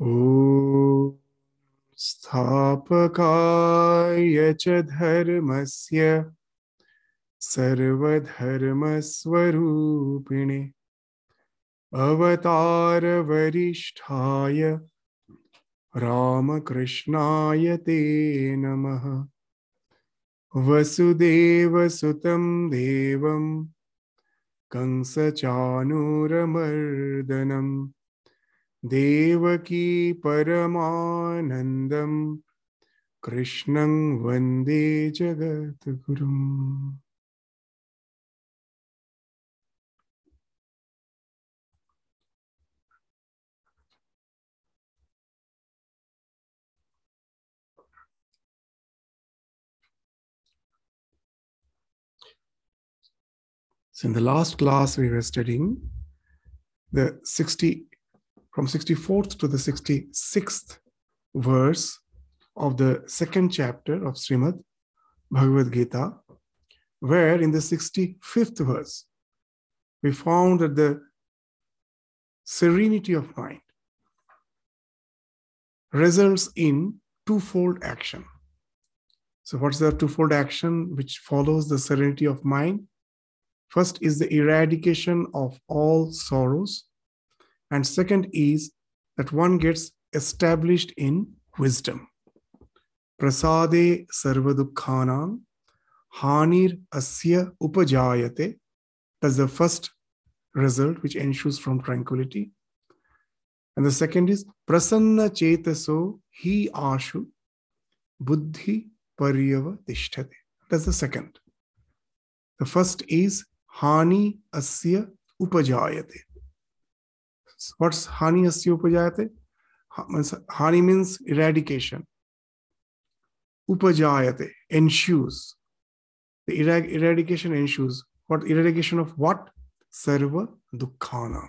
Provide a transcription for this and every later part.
ॐ स्थापकाय च धर्मस्य सर्वधर्मस्वरूपिणे अवतारवरिष्ठाय रामकृष्णाय ते नमः। वसुदेवसुतं देवं कंसचानूरमर्दनम्। देवकी परमानन्दं कृष्णं वन्दे जगद्गुरुम् So in the last class, we were studying the 60, from 64th to the 66th verse of the second chapter of Srimad Bhagavad Gita, where in the 65th verse, we found that the serenity of mind results in twofold action. So, what's the twofold action which follows the serenity of mind? First is the eradication of all sorrows, and second is that one gets established in wisdom. Prasade sarvadukhanam hanir asya upajayate. That's the first result which ensues from tranquility. And the second is prasanna chetaso hi ashu buddhi paryava tishthate. That's the second. The first is hani asya upajayate. What's hani asya upajayate? Hani means eradication. Upajayate ensues. The eradication ensues. What eradication of what? Sarva dukkhana.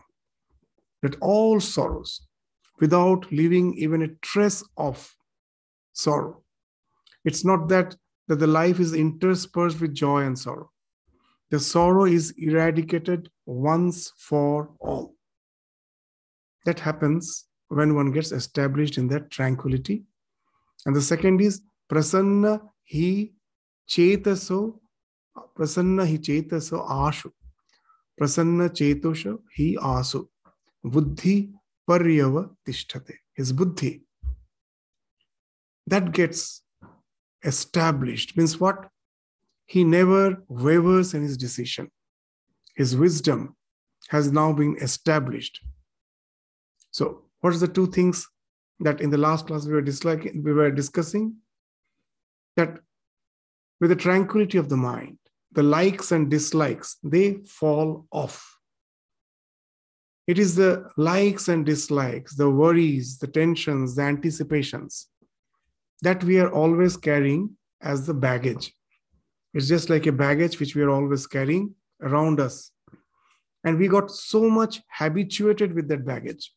That all sorrows, without leaving even a trace of sorrow. It's not that that the life is interspersed with joy and sorrow. The sorrow is eradicated once for all. That happens when one gets established in that tranquility. And the second is prasanna hi chetaso, prasanna hi chetaso ashu, prasanna chetosha hi asu, buddhi paryava tishthate. His buddhi. That gets established means what? He never wavers in his decision. His wisdom has now been established. So, what are the two things that in the last class we were disliking, we were discussing? That with the tranquility of the mind, the likes and dislikes, they fall off. It is the likes and dislikes, the worries, the tensions, the anticipations that we are always carrying as the baggage. It's just like a baggage which we are always carrying around us. And we got so much habituated with that baggage.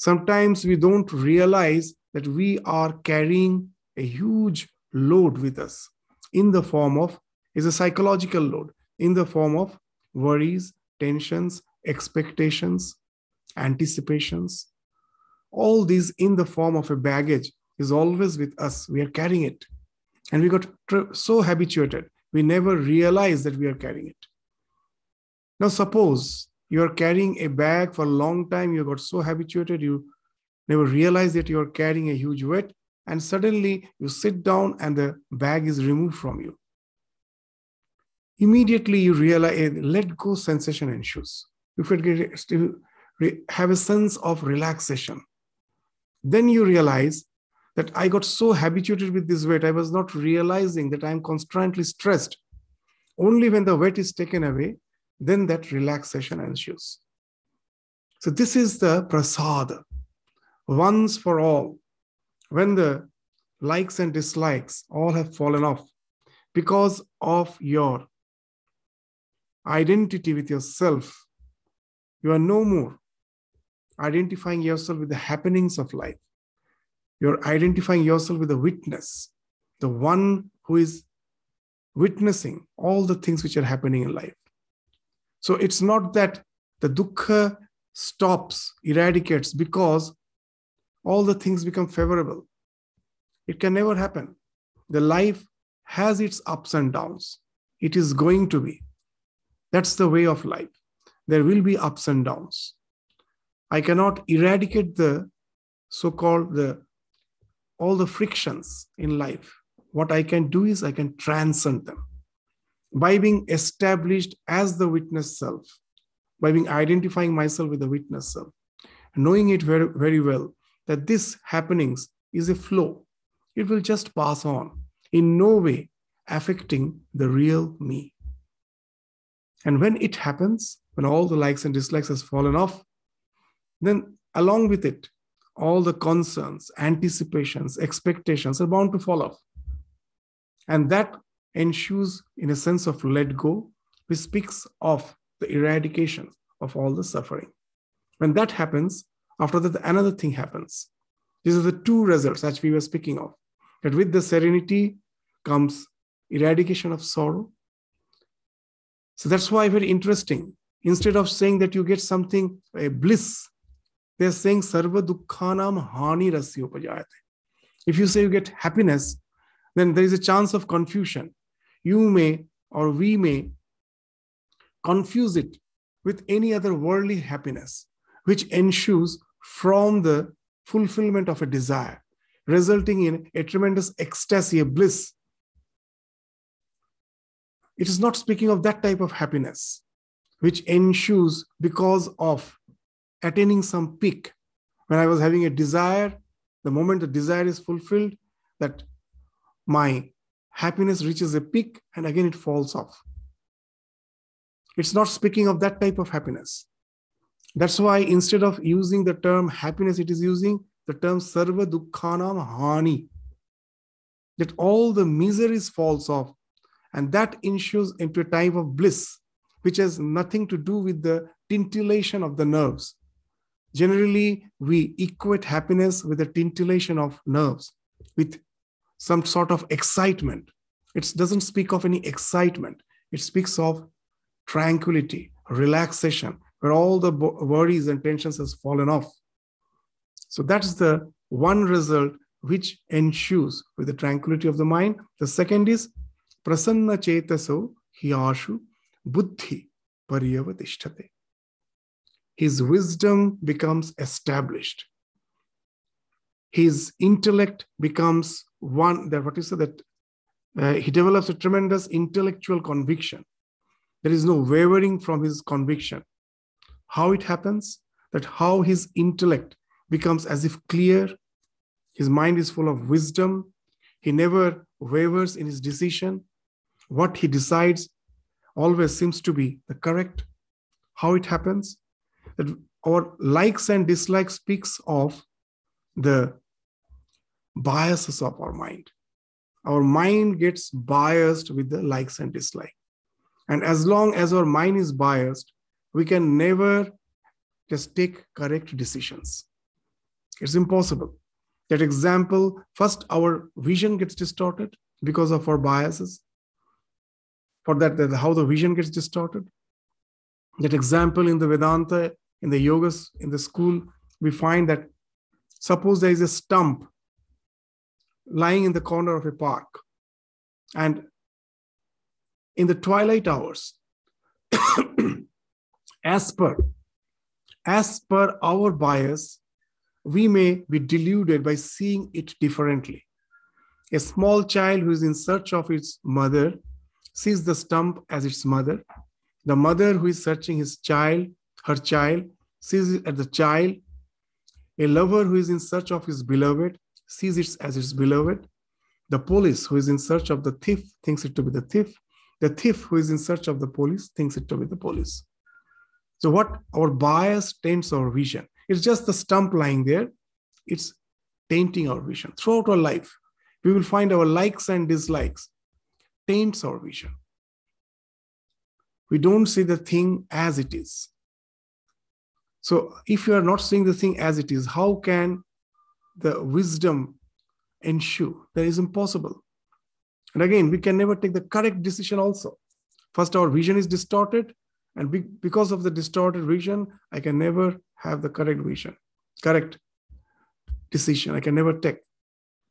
Sometimes we don't realize that we are carrying a huge load with us in the form of, is a psychological load, in the form of worries, tensions, expectations, anticipations. All these in the form of a baggage is always with us. We are carrying it. And we got so habituated, we never realize that we are carrying it. Now, suppose you are carrying a bag for a long time, you got so habituated, you never realize that you are carrying a huge weight, and suddenly you sit down and the bag is removed from you. Immediately you realize a let go sensation ensues. You have a sense of relaxation. Then you realize that I got so habituated with this weight, I was not realizing that I'm constantly stressed. Only when the weight is taken away, then that relaxation ensues. So, this is the prasada, once for all. When the likes and dislikes all have fallen off because of your identity with yourself, you are no more identifying yourself with the happenings of life you're identifying yourself with the witness, the one who is witnessing all the things which are happening in life. So it's not that the dukkha stops, eradicates because all the things become favorable. It can never happen. The life has its ups and downs. It is going to be. That's the way of life. There will be ups and downs. I cannot eradicate the so-called the all the frictions in life. What I can do is I can transcend them by being established as the witness self, by being identifying myself with the witness self, knowing it very, very well that this happenings is a flow. It will just pass on, in no way affecting the real me. And when it happens, when all the likes and dislikes has fallen off, then along with it, all the concerns, anticipations, expectations are bound to fall off. And that ensues in a sense of let go, which speaks of the eradication of all the suffering. When that happens, after that, another thing happens. These are the two results that we were speaking of. That with the serenity comes eradication of sorrow. So that's why very interesting. Instead of saying that you get something, a bliss, they're saying sarva dukkhanam hani rasya If you say you get happiness, then there is a chance of confusion. You may or we may confuse it with any other worldly happiness, which ensues from the fulfillment of a desire, resulting in a tremendous ecstasy, a bliss. It is not speaking of that type of happiness, which ensues because of attaining some peak. When I was having a desire, the moment the desire is fulfilled, that my happiness reaches a peak and again it falls off. It's not speaking of that type of happiness. That's why instead of using the term happiness, it is using the term sarva dukkhanam hani. That all the miseries falls off. And that ensues into a type of bliss, which has nothing to do with the tintillation of the nerves. Generally, we equate happiness with the tintillation of nerves, with some sort of excitement. It doesn't speak of any excitement. It speaks of tranquility, relaxation, where all the worries and tensions has fallen off. So that's the one result which ensues with the tranquility of the mind. The second is prasanna chetaso hiyashu buddhi paryavatishtate. His wisdom becomes established. His intellect becomes one that what is it that uh, he develops a tremendous intellectual conviction. There is no wavering from his conviction how it happens, that how his intellect becomes as if clear, his mind is full of wisdom, he never wavers in his decision. What he decides always seems to be the correct. How it happens? That our likes and dislikes speaks of the biases of our mind. Our mind gets biased with the likes and dislikes. And as long as our mind is biased, we can never just take correct decisions. It's impossible. That example, first our vision gets distorted because of our biases. For that, that how the vision gets distorted. That example in the Vedanta, in the yogas, in the school, we find that suppose there is a stump lying in the corner of a park. And in the twilight hours, as per as per our bias we may be deluded by seeing it differently. A small child who is in search of its mother sees the stump as its mother. The mother who is searching his child her child sees it as the child. A lover who is in search of his beloved sees it as his beloved the police who is in search of the thief thinks it to be the thief the thief who is in search of the police thinks it to be the police so, what our bias taints our vision. It's just the stump lying there, it's tainting our vision. Throughout our life, we will find our likes and dislikes taints our vision. We don't see the thing as it is. So, if you are not seeing the thing as it is, how can the wisdom ensue? That is impossible. And again, we can never take the correct decision also. First, our vision is distorted. And be, because of the distorted vision, I can never have the correct vision, correct decision. I can never take.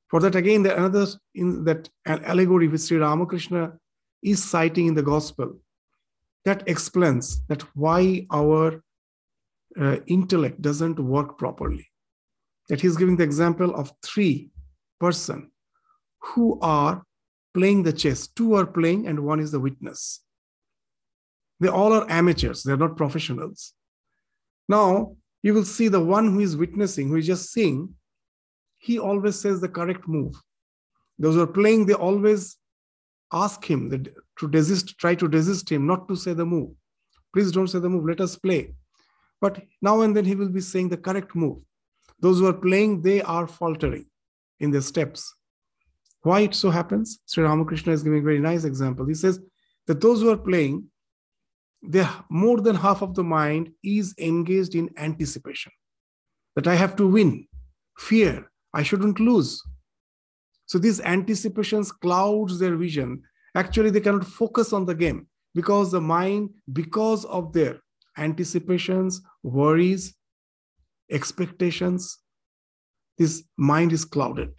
For that, again, there another in that an allegory which Sri Ramakrishna is citing in the gospel that explains that why our uh, intellect doesn't work properly. That he's giving the example of three person who are playing the chess. Two are playing and one is the witness. They all are amateurs, they're not professionals. Now, you will see the one who is witnessing, who is just seeing, he always says the correct move. Those who are playing, they always ask him to desist, try to desist him, not to say the move. Please don't say the move, let us play. But now and then he will be saying the correct move. Those who are playing, they are faltering in their steps. Why it so happens? Sri Ramakrishna is giving a very nice example. He says that those who are playing, they more than half of the mind is engaged in anticipation. That I have to win, fear, I shouldn't lose. So these anticipations clouds their vision. Actually, they cannot focus on the game because the mind, because of their anticipations, worries, expectations, this mind is clouded.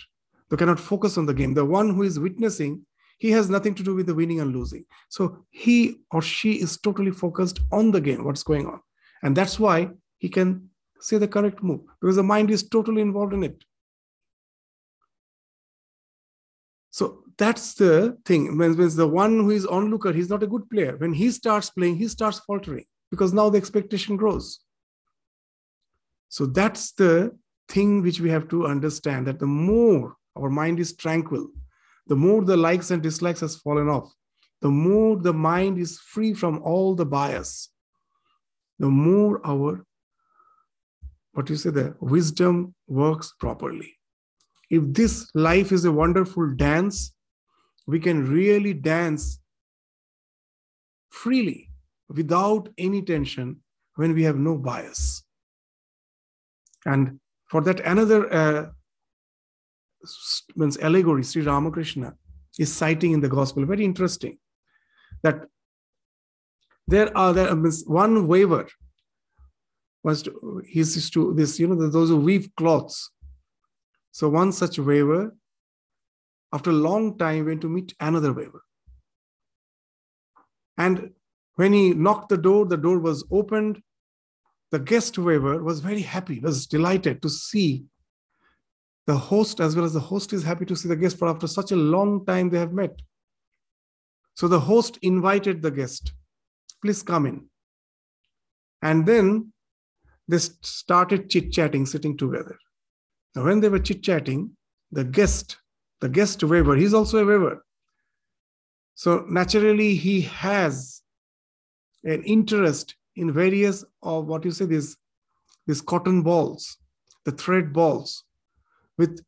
They cannot focus on the game. The one who is witnessing, he has nothing to do with the winning and losing. So he or she is totally focused on the game, what's going on. And that's why he can say the correct move because the mind is totally involved in it. So that's the thing. When, when the one who is onlooker, he's not a good player. When he starts playing, he starts faltering because now the expectation grows. So that's the thing which we have to understand that the more our mind is tranquil, the more the likes and dislikes has fallen off, the more the mind is free from all the bias, the more our what you say the wisdom works properly if this life is a wonderful dance, we can really dance freely without any tension when we have no bias. And for that, another uh, means allegory, Sri Ramakrishna is citing in the gospel, very interesting, that there are there means one weaver was to, he's to this, you know, those who weave cloths so one such weaver, after a long time, went to meet another weaver. And when he knocked the door, the door was opened. The guest weaver was very happy, was delighted to see the host as well as the host is happy to see the guest, for after such a long time they have met. So the host invited the guest, please come in. And then they started chit chatting, sitting together. Now, when they were chit chatting, the guest, the guest weaver, he's also a weaver. So naturally, he has an interest in various of what you say these these cotton balls, the thread balls, with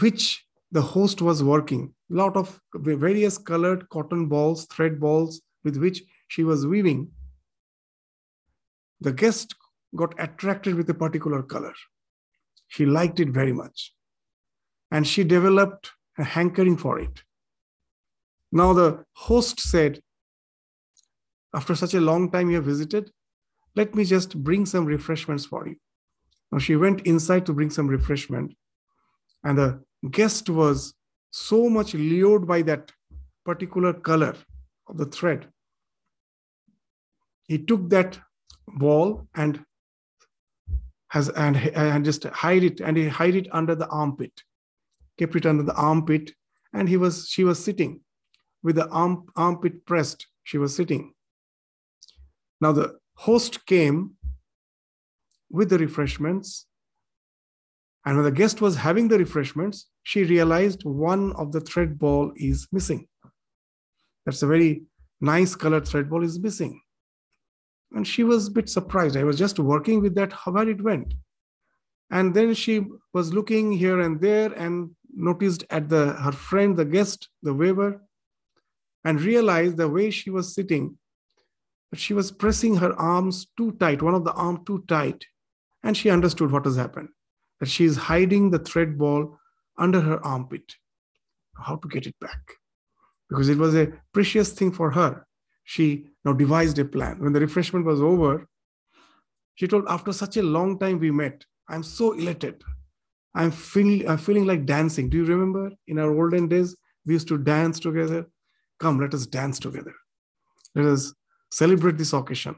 which the host was working. A lot of various colored cotton balls, thread balls, with which she was weaving. The guest got attracted with a particular color. She liked it very much. And she developed a hankering for it. Now, the host said, After such a long time you have visited, let me just bring some refreshments for you. Now, she went inside to bring some refreshment. And the guest was so much lured by that particular color of the thread. He took that ball and has and, and just hide it and he hide it under the armpit kept it under the armpit and he was she was sitting with the arm, armpit pressed she was sitting now the host came with the refreshments and when the guest was having the refreshments she realized one of the thread ball is missing that's a very nice colored thread ball is missing and she was a bit surprised. I was just working with that, how it went. And then she was looking here and there and noticed at the her friend, the guest, the weaver, and realized the way she was sitting, that she was pressing her arms too tight, one of the arm too tight. And she understood what has happened, that she is hiding the thread ball under her armpit. How to get it back? Because it was a precious thing for her. She now devised a plan. When the refreshment was over, she told, After such a long time we met, I'm so elated. I'm feeling, I'm feeling like dancing. Do you remember in our olden days, we used to dance together? Come, let us dance together. Let us celebrate this occasion.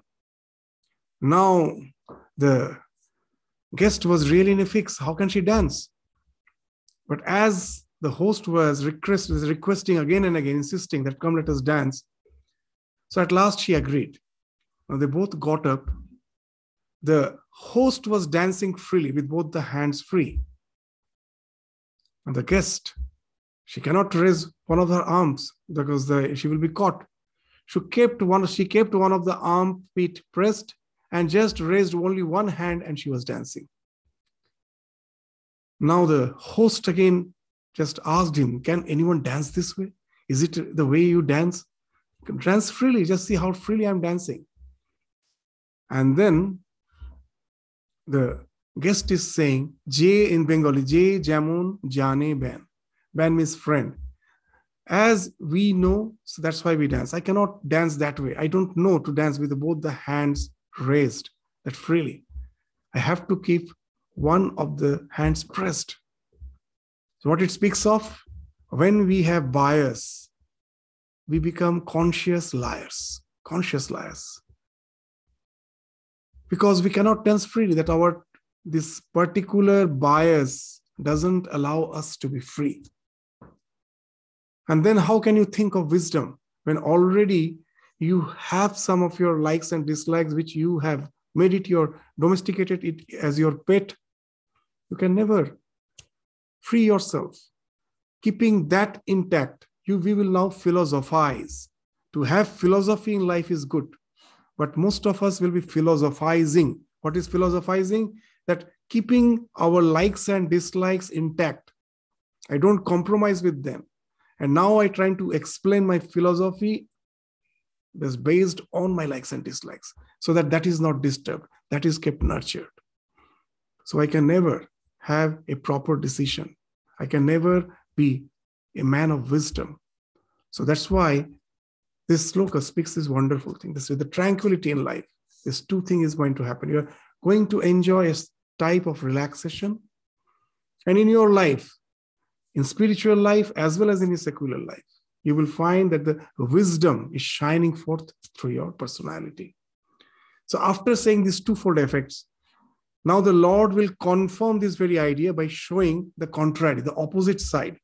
Now, the guest was really in a fix. How can she dance? But as the host was request, was requesting again and again, insisting that come, let us dance. So at last she agreed. Now they both got up. The host was dancing freely with both the hands free. And the guest, she cannot raise one of her arms because the, she will be caught. She kept one, she kept one of the armpit pressed and just raised only one hand and she was dancing. Now the host again just asked him, Can anyone dance this way? Is it the way you dance? Dance freely, just see how freely I'm dancing. And then the guest is saying, J in Bengali, J Jamun Jane Ben. Ben means friend. As we know, so that's why we dance. I cannot dance that way. I don't know to dance with both the hands raised that freely. I have to keep one of the hands pressed. So, what it speaks of, when we have bias, we become conscious liars, conscious liars. Because we cannot dance freely, that our this particular bias doesn't allow us to be free. And then, how can you think of wisdom when already you have some of your likes and dislikes which you have made it your domesticated it as your pet? You can never free yourself. Keeping that intact you we will now philosophize. To have philosophy in life is good but most of us will be philosophizing. What is philosophizing? That keeping our likes and dislikes intact. I don't compromise with them and now i trying to explain my philosophy is based on my likes and dislikes so that that is not disturbed that is kept nurtured. So i can never have a proper decision. I can never be a man of wisdom. So that's why this sloka speaks this wonderful thing. This is the tranquility in life. This two thing is going to happen. You're going to enjoy a type of relaxation. And in your life in spiritual life as well as in your secular life you will find that the wisdom is shining forth through your personality. So, after saying these twofold effects, now the Lord will confirm this very idea by showing the contrary, the opposite side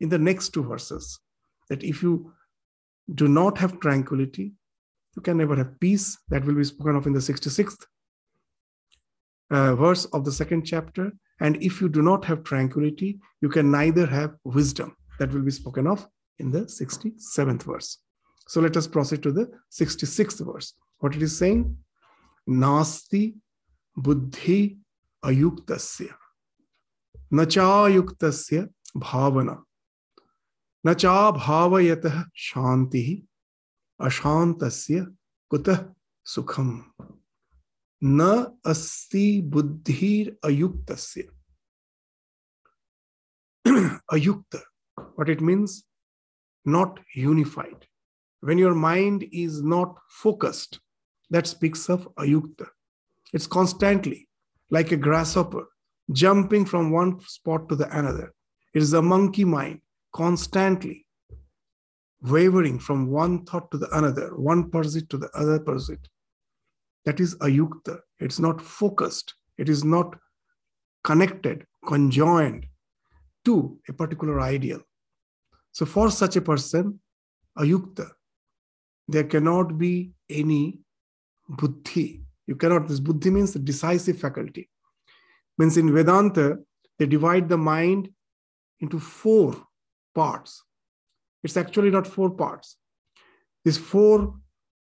in the next two verses. That if you do not have tranquility, you can never have peace. That will be spoken of in the 66th uh, verse of the second chapter. And if you do not have tranquility, you can neither have wisdom. That will be spoken of in the 67th verse. So let us proceed to the 66th verse. What it is saying? Nasti buddhi ayuktasya. Nachayuktasya bhavana. Nacha bhavayatah shanti ashantasya kutah sukham. न अस्ति बुद्धिर अयुक्तस्य ayukta what it means not unified. When your mind is not focused, that speaks of ayukta. It's constantly like a grasshopper jumping from one spot to the another. It is a monkey mind constantly wavering from one thought to the another, one pursuit to the other pursuit. That is ayukta. It's not focused. It is not connected, conjoined to a particular ideal. So, for such a person, ayukta, there cannot be any buddhi. You cannot, this buddhi means decisive faculty. Means in Vedanta, they divide the mind into four parts. It's actually not four parts. These four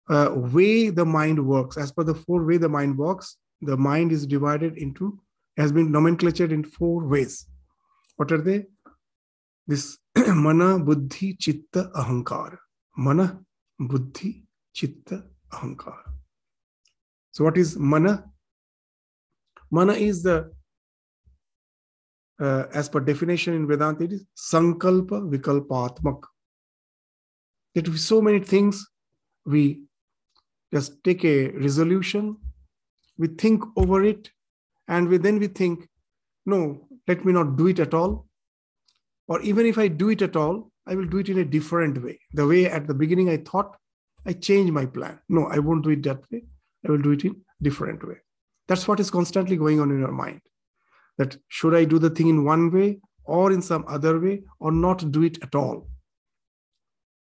uh, way the mind works, as per the four way the mind works, the mind is divided into, has been nomenclatured in four ways. What are they? This mana, buddhi, chitta, ahankar. Mana, buddhi, chitta, ahankar. So, what is mana? Mana is the, uh, as per definition in Vedanta, it is sankalpa vikalpa, vikalpatmak. That with so many things, we just take a resolution, we think over it, and we, then we think, no, let me not do it at all. Or even if I do it at all, I will do it in a different way. The way at the beginning I thought, I change my plan. No, I won't do it that way. I will do it in different way. That's what is constantly going on in your mind. That should I do the thing in one way or in some other way or not do it at all?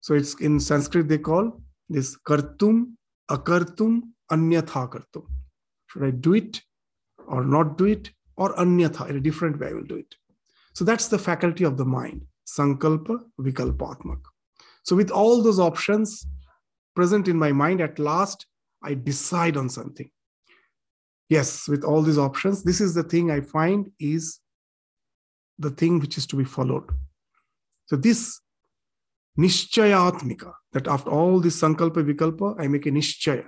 So it's in Sanskrit they call this kartum, akartum, anyatha kartum. Should I do it or not do it or anyatha in a different way I will do it. So that's the faculty of the mind, sankalpa vikalpatmak. So with all those options present in my mind, at last I decide on something. Yes, with all these options, this is the thing I find is the thing which is to be followed. So this nishchayatmika, that after all this sankalpa vikalpa, I make a nishchaya.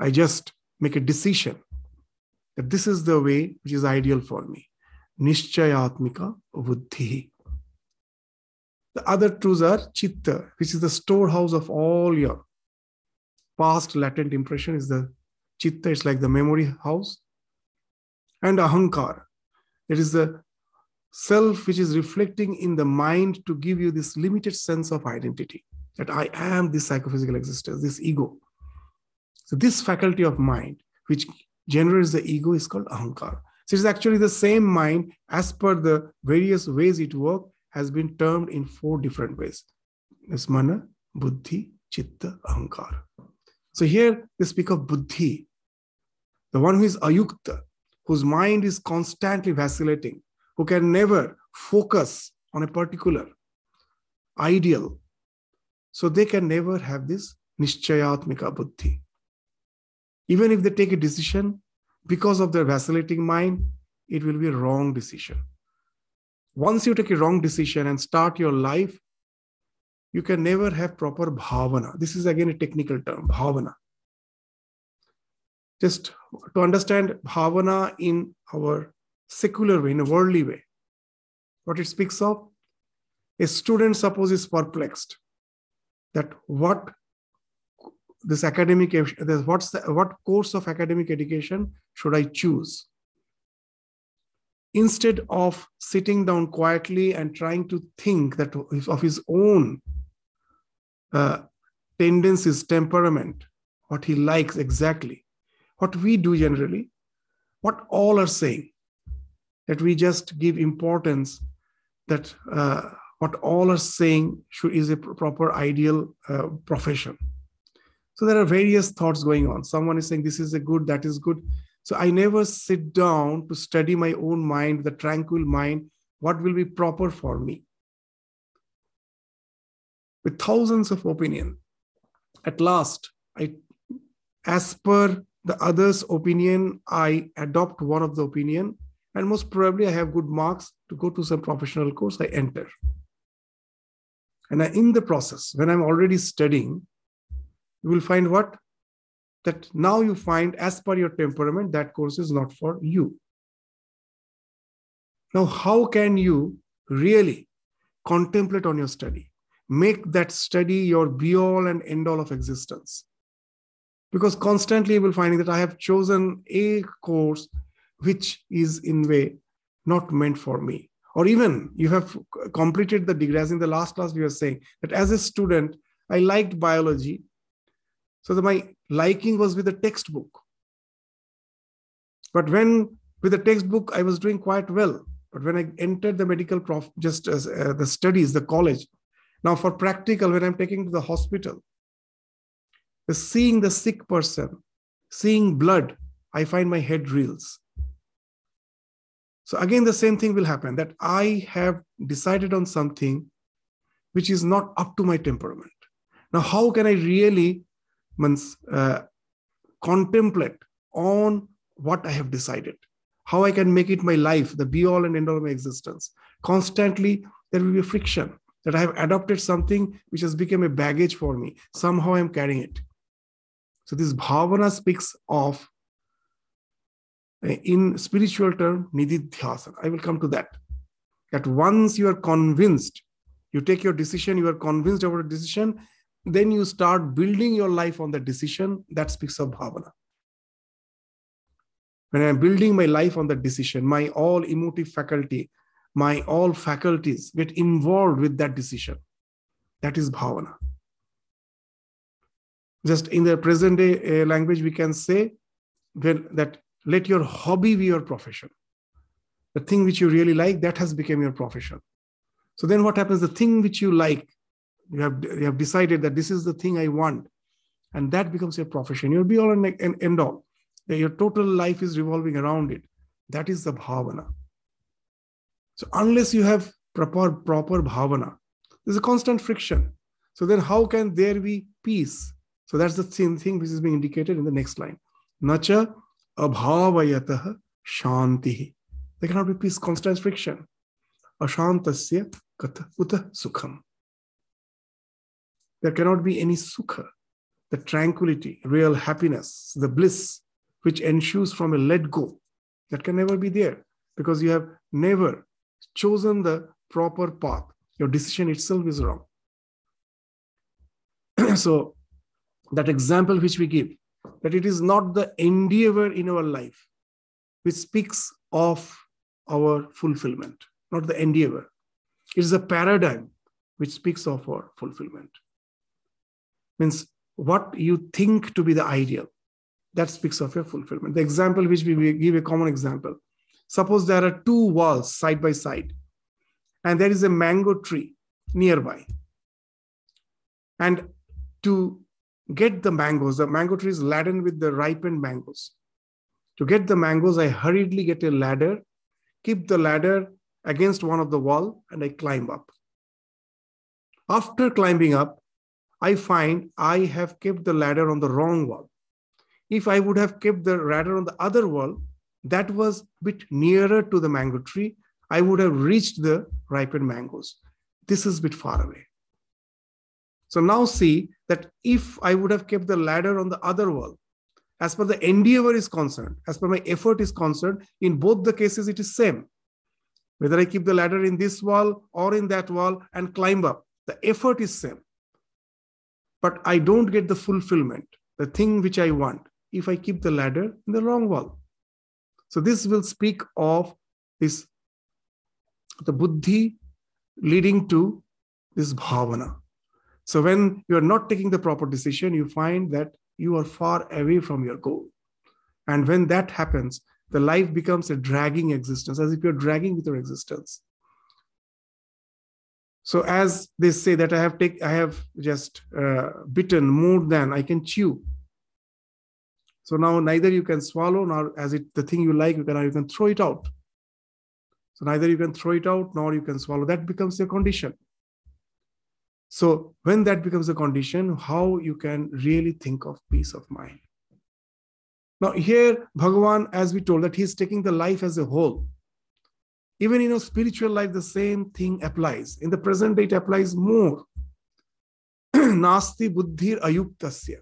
I, just make a decision that this is the way which is ideal for me. Nishchayatmika buddhi. The other truths are chitta, which is the storehouse of all your past latent impression, is the chitta, it's like the memory house. And ahankar, it is the self which is reflecting in the mind to give you this limited sense of identity that I am this psychophysical existence, this ego. So, this faculty of mind, which generates the ego, is called ahankar. So, it's actually the same mind as per the various ways it works, has been termed in four different ways. It's mana, buddhi, chitta, ahankar. So, here they speak of buddhi, the one who is ayukta, whose mind is constantly vacillating, who can never focus on a particular ideal. So they can never have this nishchayatmika buddhi. Even if they take a decision, because of their vacillating mind, it will be a wrong decision. Once you take a wrong decision and start your life, you can never have proper bhavana. This is again a technical term, bhavana. Just to understand bhavana in our secular way, in a worldly way. What it speaks of? A student, suppose, is perplexed that what this academic what's the, what course of academic education should I choose? Instead of sitting down quietly and trying to think that of his own uh, tendencies, temperament, what he likes exactly, what we do generally, what all are saying, that we just give importance that uh, what all are saying should, is a proper ideal uh, profession. So there are various thoughts going on. Someone is saying this is a good, that is good. So I never sit down to study my own mind, the tranquil mind, what will be proper for me. With thousands of opinion, at last, I, as per the other's opinion, I adopt one of the opinion and most probably I have good marks to go to some professional course, I enter. And I, in the process, when I'm already studying, you will find what? That now you find, as per your temperament, that course is not for you. Now, how can you really contemplate on your study? Make that study your be all and end all of existence. Because constantly you will find that I have chosen a course which is in way not meant for me. Or even you have completed the degree as in the last class we were saying that as a student i liked biology. So that my liking was with the textbook. But when with the textbook i was doing quite well. But when i entered the medical prof just as uh, the studies the college now for practical when i'm taking to the hospital the seeing the sick person seeing blood i find my head reels so again, the same thing will happen that I have decided on something which is not up to my temperament. Now, how can I really uh, contemplate on what I have decided? How I can make it my life, the be all and end all of my existence? Constantly, there will be friction that I have adopted something which has become a baggage for me. Somehow I'm carrying it. So this bhavana speaks of in spiritual term, nididhyasana. I will come to that. That once you are convinced, you take your decision, you are convinced about a decision, then you start building your life on the decision that speaks of bhavana. when I'm building my life on that decision, my all emotive faculty, my all faculties get involved with that decision. That is bhavana. Just in the present day uh, language, we can say when, that let your hobby be your profession. The thing which you really like, that has become your profession. So then what happens? The thing which you like, you have, you have decided that this is the thing I want. And that becomes your profession. You'll be all and end all. Your total life is revolving around it. That is the bhavana. So unless you have proper, proper bhavana, there's a constant friction. So then how can there be peace? So that's the same thing which is being indicated in the next line. Nacha abhavayatah shanti. There cannot be peace, constant friction. Ashantasya katha uta sukham. There cannot be any sukha, the tranquility, real happiness, the bliss which ensues from a let go. That can never be there because you have never chosen the proper path. Your decision itself is wrong. so that example which we give, that it is not the endeavor in our life which speaks of our fulfillment, not the endeavor. It is a paradigm which speaks of our fulfillment. Means what you think to be the ideal, that speaks of your fulfillment. The example which we give a common example. Suppose there are two walls side by side, and there is a mango tree nearby. And to get the mangoes. The mango tree is laden with the ripened mangoes. To get the mangoes, I hurriedly get a ladder, keep the ladder against one of the wall, and I climb up. After climbing up, I find I have kept the ladder on the wrong wall. If I would have kept the ladder on the other wall, that was a bit nearer to the mango tree, I would have reached the ripened mangoes. This is a bit far away. So now see that if I would have kept the ladder on the other wall, as per the endeavor is concerned, as per my effort is concerned, in both the cases it is same. Whether I keep the ladder in this wall or in that wall and climb up, the effort is same. But I don't get the fulfillment, the thing which I want, if I keep the ladder in the wrong wall. So this will speak of this, the buddhi leading to this bhavana. So when you are not taking the proper decision, you find that you are far away from your goal. And when that happens, the life becomes a dragging existence, as if you're dragging with your existence. So as they say that I have take, I have just uh, bitten more than I can chew. So now neither you can swallow nor as it the thing you like, you can you can throw it out. So neither you can throw it out nor you can swallow. That becomes your condition. So when that becomes a condition, how you can really think of peace of mind. Now here, Bhagavan, as we told, that he's taking the life as a whole. Even in a spiritual life, the same thing applies. In the present day, it applies more. Nasti buddhir ayuktasya.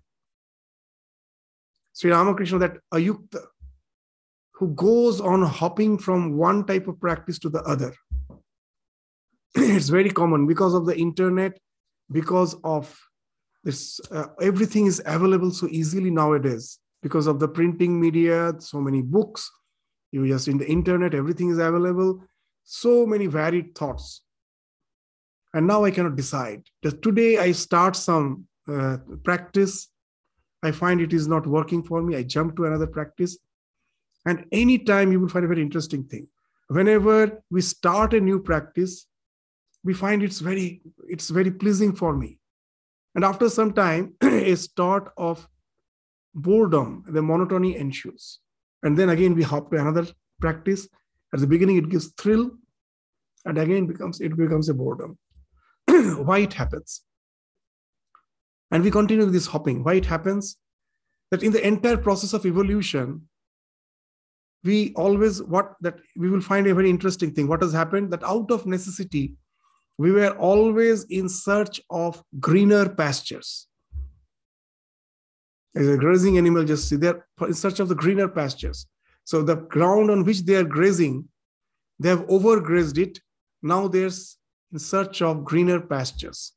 Sri Ramakrishna, that ayukta, who goes on hopping from one type of practice to the other. it's very common because of the internet because of this uh, everything is available so easily nowadays because of the printing media so many books you just in the internet everything is available. So many varied thoughts. And now i cannot decide. That today i start some uh, practice. I find it is not working for me. I jump to another practice. And anytime you will find a very interesting thing. Whenever we start a new practice we find it's very it's very pleasing for me. And after some time a start of boredom the monotony ensues. And then again we hop to another practice. At the beginning it gives thrill and again becomes it becomes a boredom. Why it happens. And we continue this hopping. Why it happens. That in the entire process of evolution we always what that we will find a very interesting thing. What has happened? That out of necessity we were always in search of greener pastures. As a grazing animal, just see they're in search of the greener pastures. So the ground on which they are grazing, they have overgrazed it. Now they're in search of greener pastures.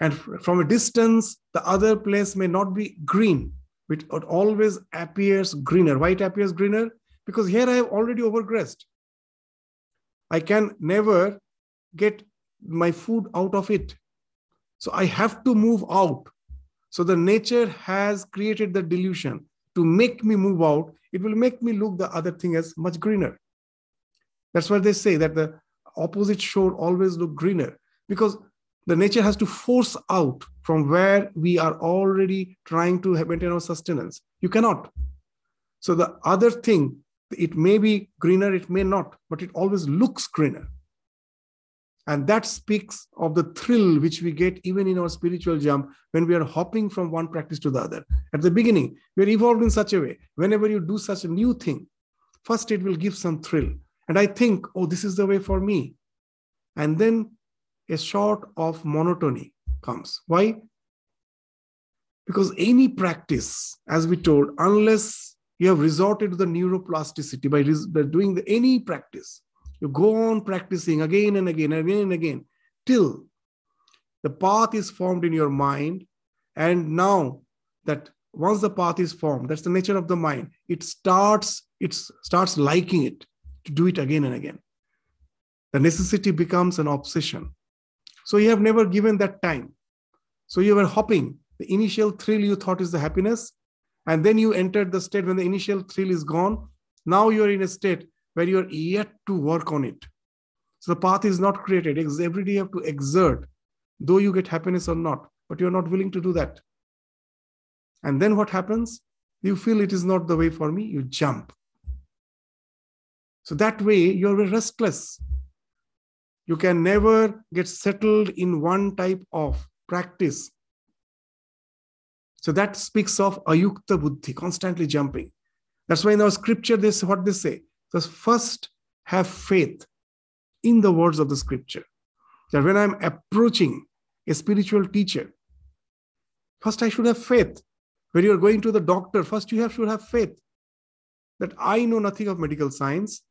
And from a distance, the other place may not be green, it always appears greener. Why it appears greener? Because here I have already overgrazed. I can never get my food out of it. So I have to move out. So the nature has created the delusion to make me move out. It will make me look the other thing as much greener. That's why they say that the opposite shore always look greener because the nature has to force out from where we are already trying to maintain our sustenance. You cannot. So the other thing, it may be greener, it may not, but it always looks greener. And that speaks of the thrill which we get even in our spiritual jump when we are hopping from one practice to the other. At the beginning, we're evolved in such a way. Whenever you do such a new thing, first it will give some thrill. And I think, oh, this is the way for me. And then a sort of monotony comes. Why? Because any practice, as we told, unless you have resorted to the neuroplasticity by, doing the, any practice, you go on practicing again and again and again and again till the path is formed in your mind. And now that once the path is formed, that's the nature of the mind, it starts, it starts liking it to do it again and again. The necessity becomes an obsession. So you have never given that time. So you were hopping. The initial thrill you thought is the happiness. And then you entered the state when the initial thrill is gone. Now you're in a state where you're yet to work on it. So the path is not created. Every day you have to exert, though you get happiness or not, but you're not willing to do that. And then what happens? You feel it is not the way for me, you jump. So that way you're restless. You can never get settled in one type of practice. So that speaks of ayukta buddhi, constantly jumping. That's why in our scripture, this what they say. So first have faith in the words of the scripture. That when I'm approaching a spiritual teacher, first I should have faith. When you're going to the doctor, first you have should have faith that I know nothing of medical science.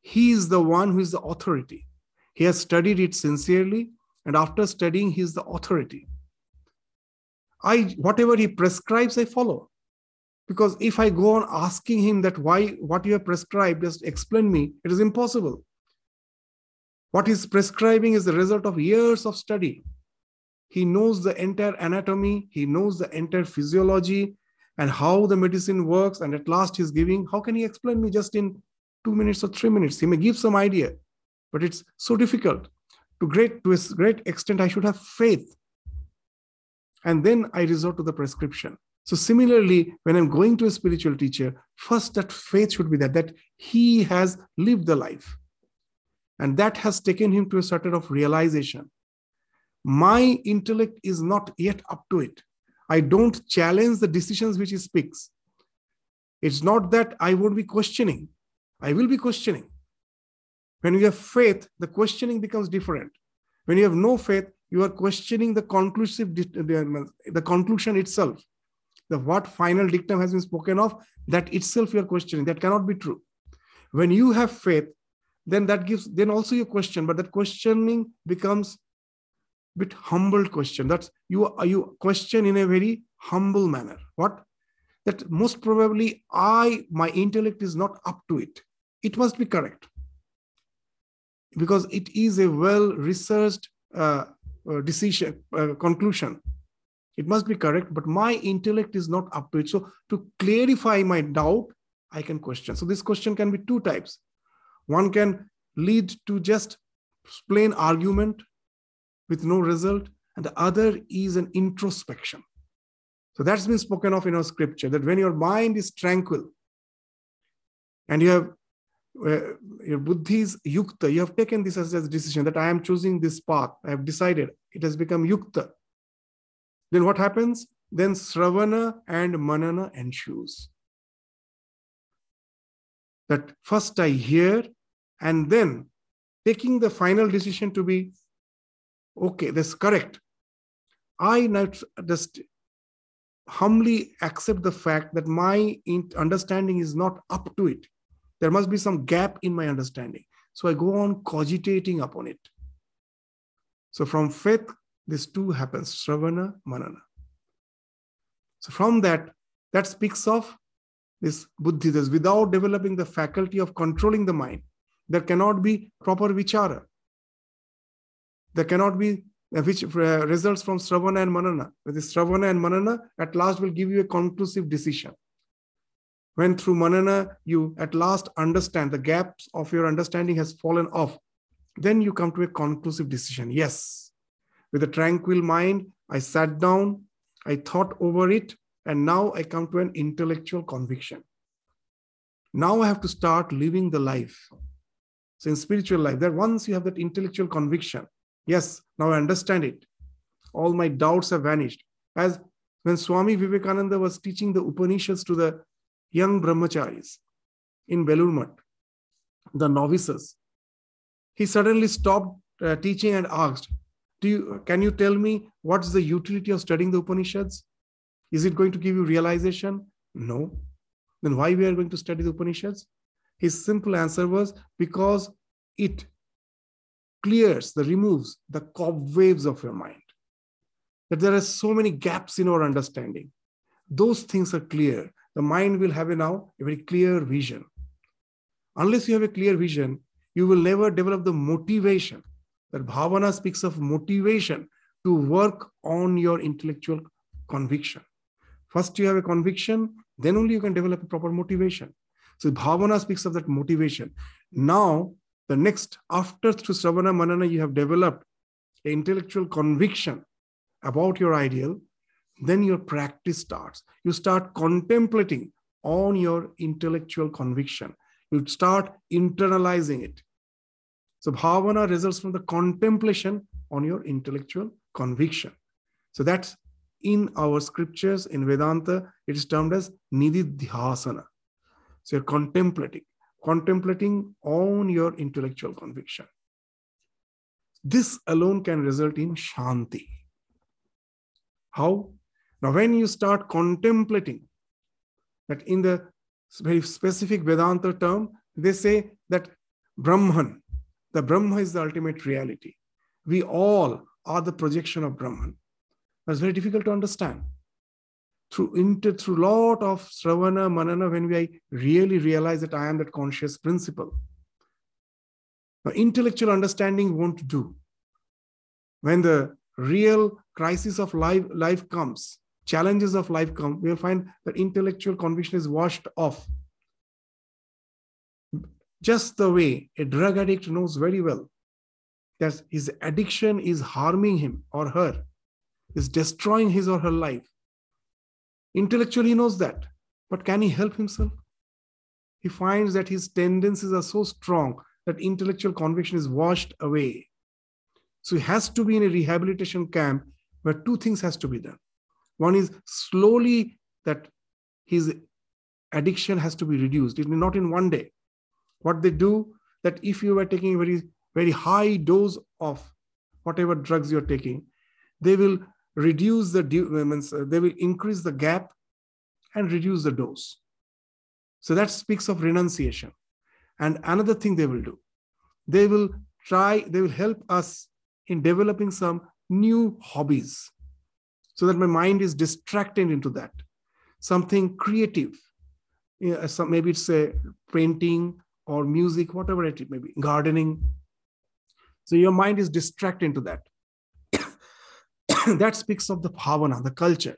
He is the one who is the authority. He has studied it sincerely, and after studying, he is the authority. I whatever he prescribes, I follow. Because if I go on asking him that why what you have prescribed, just explain me, it is impossible. What he's prescribing is the result of years of study. He knows the entire anatomy, he knows the entire physiology and how the medicine works, and at last he's giving. How can he explain me just in two minutes or three minutes? He may give some idea, but it's so difficult to great to a great extent i should have faith and then i resort to the prescription so similarly when i'm going to a spiritual teacher first that faith should be there that he has lived the life. And that has taken him to a certain of realization. My intellect is not yet up to it. I don't challenge the decisions which he speaks. It's not that i won't be questioning. I will be questioning. When you have faith, the questioning becomes different. When you have no faith, you are questioning the conclusive, the conclusion itself. The what final dictum has been spoken of, that itself you are questioning. That cannot be true. When you have faith, then that gives, then also you question, but that questioning becomes a bit humbled question. That's you are you question in a very humble manner. What? That most probably I, my intellect is not up to it. It must be correct because it is a well researched uh, uh, decision uh, conclusion it must be correct but my intellect is not up to it so to clarify my doubt i can question so this question can be two types one can lead to just plain argument with no result and the other is an introspection so that's been spoken of in our scripture that when your mind is tranquil and you have uh, your buddhi is yukta. You have taken this as a decision that I am choosing this path. I have decided. It has become yukta. Then what happens? Then sravana and manana ensues. That first I hear, and then taking the final decision to be okay, that's correct. I now just humbly accept the fact that my understanding is not up to it there must be some gap in my understanding. So I go on cogitating upon it. So from faith, this two happens Sravana, Manana. So from that, that speaks of this buddhi, this without developing the faculty of controlling the mind, there cannot be proper vichara. There cannot be uh, which uh, results from Sravana and Manana. With the Sravana and Manana, at last will give you a conclusive decision. When through Manana, you at last understand the gaps of your understanding has fallen off, then you come to a conclusive decision. Yes, with a tranquil mind, I sat down, I thought over it, and now I come to an intellectual conviction. Now I have to start living the life. So in spiritual life, that once you have that intellectual conviction, yes, now I understand it. All my doubts have vanished. As when Swami Vivekananda was teaching the Upanishads to the young brahmacharis in Belur the novices, he suddenly stopped uh, teaching and asked, "Do you can you tell me what's the utility of studying the Upanishads? Is it going to give you realization? No. Then why we are going to study the Upanishads? His simple answer was because it clears, the removes the cobwebs of your mind. That there are so many gaps in our understanding. Those things are clear. The mind will have a now a very clear vision. Unless you have a clear vision, you will never develop the motivation. That bhavana speaks of motivation to work on your intellectual conviction. First, you have a conviction, then only you can develop a proper motivation. So Bhavana speaks of that motivation. Now, the next, after through Sravana Manana, you have developed an intellectual conviction about your ideal, then your practice starts. You start contemplating on your intellectual conviction. You start internalizing it. So bhavana results from the contemplation on your intellectual conviction. So that's in our scriptures in Vedanta, it is termed as nididhyasana. So you're contemplating, contemplating on your intellectual conviction. This alone can result in shanti. How? Now, when you start contemplating, that in the very specific Vedanta term, they say that Brahman, the Brahma is the ultimate reality. We all are the projection of Brahman. That's very difficult to understand. Through inter, through lot of Sravana, Manana, when we really realize that I am that conscious principle. Now, intellectual understanding won't do. When the real crisis of life, life comes, challenges of life come, we'll find that intellectual conviction is washed off. Just the way a drug addict knows very well that his addiction is harming him or her is destroying his or her life. Intellectually, he knows that. But can he help himself? He finds that his tendencies are so strong that intellectual conviction is washed away. So he has to be in a rehabilitation camp where two things has to be done. One is slowly that his addiction has to be reduced. It not in one day. What they do that if you are taking a very very high dose of whatever drugs you're taking, they will reduce the uh, they will increase the gap and reduce the dose. So that speaks of renunciation. And another thing they will do they will try they will help us in developing some new hobbies so that my mind is distracted into that. Something creative. You know, some, maybe it's a painting or music whatever it may be gardening so your mind is distracted into that that speaks of the bhavana, the culture.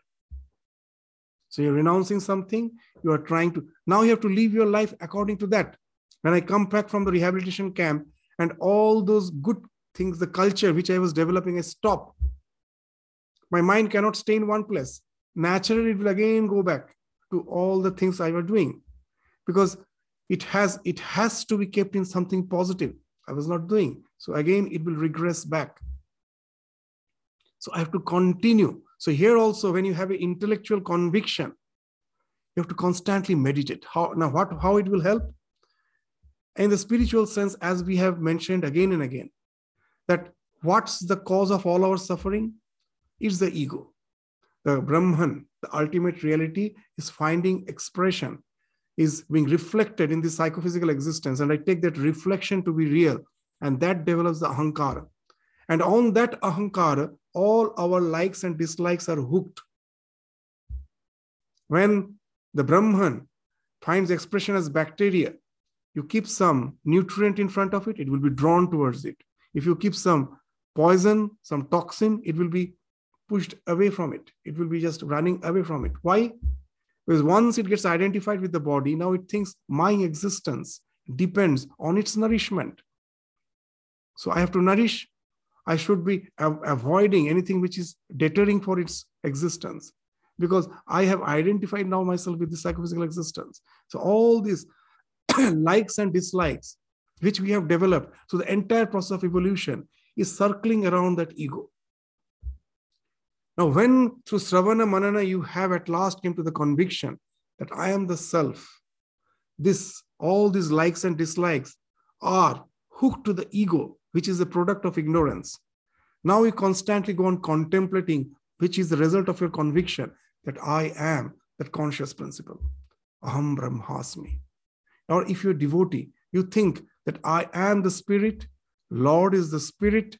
So you're renouncing something, you are trying to, now you have to live your life according to that. When I come back from the rehabilitation camp and all those good things, the culture which I was developing, I stop. My mind cannot stay in one place. Naturally, it will again go back to all the things I was doing because it has it has to be kept in something positive. I was not doing. So again, it will regress back. So I have to continue. So here also, when you have an intellectual conviction, you have to constantly meditate. How now what how it will help? In the spiritual sense, as we have mentioned again and again, that what's the cause of all our suffering? Is the ego. The Brahman, the ultimate reality, is finding expression, is being reflected in the psychophysical existence. And I take that reflection to be real. And that develops the ahankara. And on that ahankara, all our likes and dislikes are hooked. When the Brahman finds expression as bacteria, you keep some nutrient in front of it, it will be drawn towards it. If you keep some poison, some toxin, it will be pushed away from it. It will be just running away from it. Why? Because once it gets identified with the body, now it thinks my existence depends on its nourishment. So I have to nourish. I should be avoiding anything which is deterring for its existence because I have identified now myself with the psychophysical existence. So all these likes and dislikes, which we have developed, so the entire process of evolution is circling around that ego. Now, when through Sravana Manana you have at last came to the conviction that I am the self, this all these likes and dislikes are hooked to the ego, which is the product of ignorance. Now you constantly go on contemplating, which is the result of your conviction that I am that conscious principle. Aham Brahmasmi. Or if you're a devotee, you think that I am the spirit, Lord is the spirit,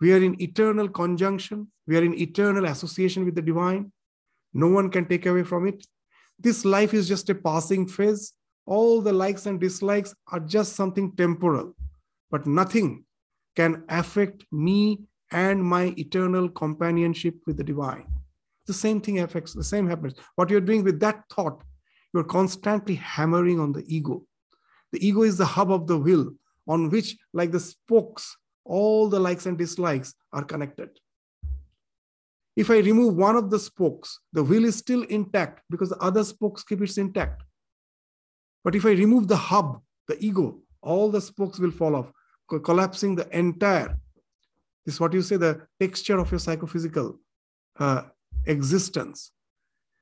we are in eternal conjunction, we are in eternal association with the divine. No one can take away from it. This life is just a passing phase. All the likes and dislikes are just something temporal, but nothing can affect me and my eternal companionship with the divine. The same thing affects, the same happens. What you're doing with that thought, you're constantly hammering on the ego. The ego is the hub of the will on which, like the spokes, all the likes and dislikes are connected. If I remove one of the spokes, the wheel is still intact because the other spokes keep it intact. But if I remove the hub, the ego, all the spokes will fall off, collapsing the entire. This is what you say the texture of your psychophysical uh, existence.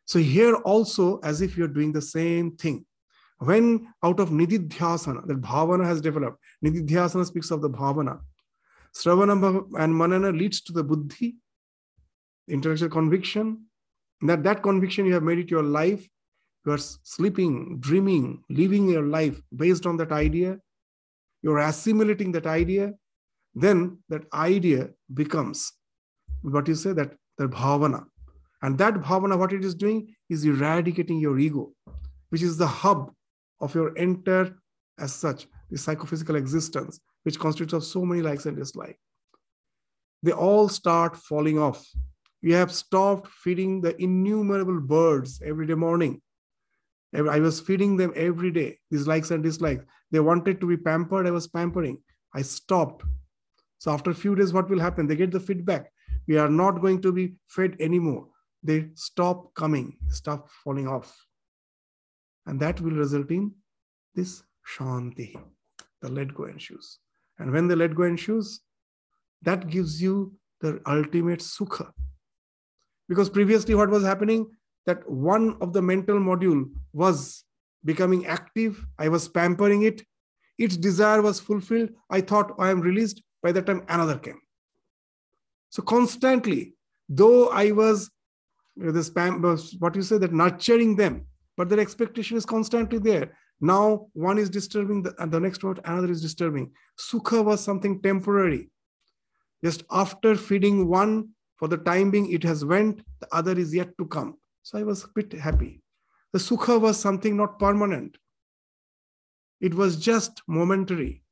So here also, as if you're doing the same thing. When out of nididhyasana, that bhavana has developed, nididhyasana speaks of the bhavana. Sravana and manana leads to the buddhi, intellectual conviction. That that conviction you have made it your life. You are sleeping, dreaming, living your life based on that idea. You're assimilating that idea. Then that idea becomes what you say that the bhavana. And that bhavana, what it is doing is eradicating your ego, which is the hub of your entire, as such, the psychophysical existence, which constitutes of so many likes and dislikes. They all start falling off. You have stopped feeding the innumerable birds every day morning. I was feeding them every day, these likes and dislikes. They wanted to be pampered, I was pampering. I stopped. So after a few days, what will happen? They get the feedback. We are not going to be fed anymore they stop coming, stop falling off. And that will result in this shanti, the let go ensues. And when the let go ensues, that gives you the ultimate sukha. Because previously, what was happening? That one of the mental module was becoming active. I was pampering it. Its desire was fulfilled. I thought I am released. By the time another came. So constantly, though I was spam, what you say that nurturing them, but their expectation is constantly there. Now one is disturbing, the, the next one, another is disturbing. Sukha was something temporary. Just after feeding one, for the time being, it has went, the other is yet to come. So I was a bit happy. The sukha was something not permanent. It was just momentary.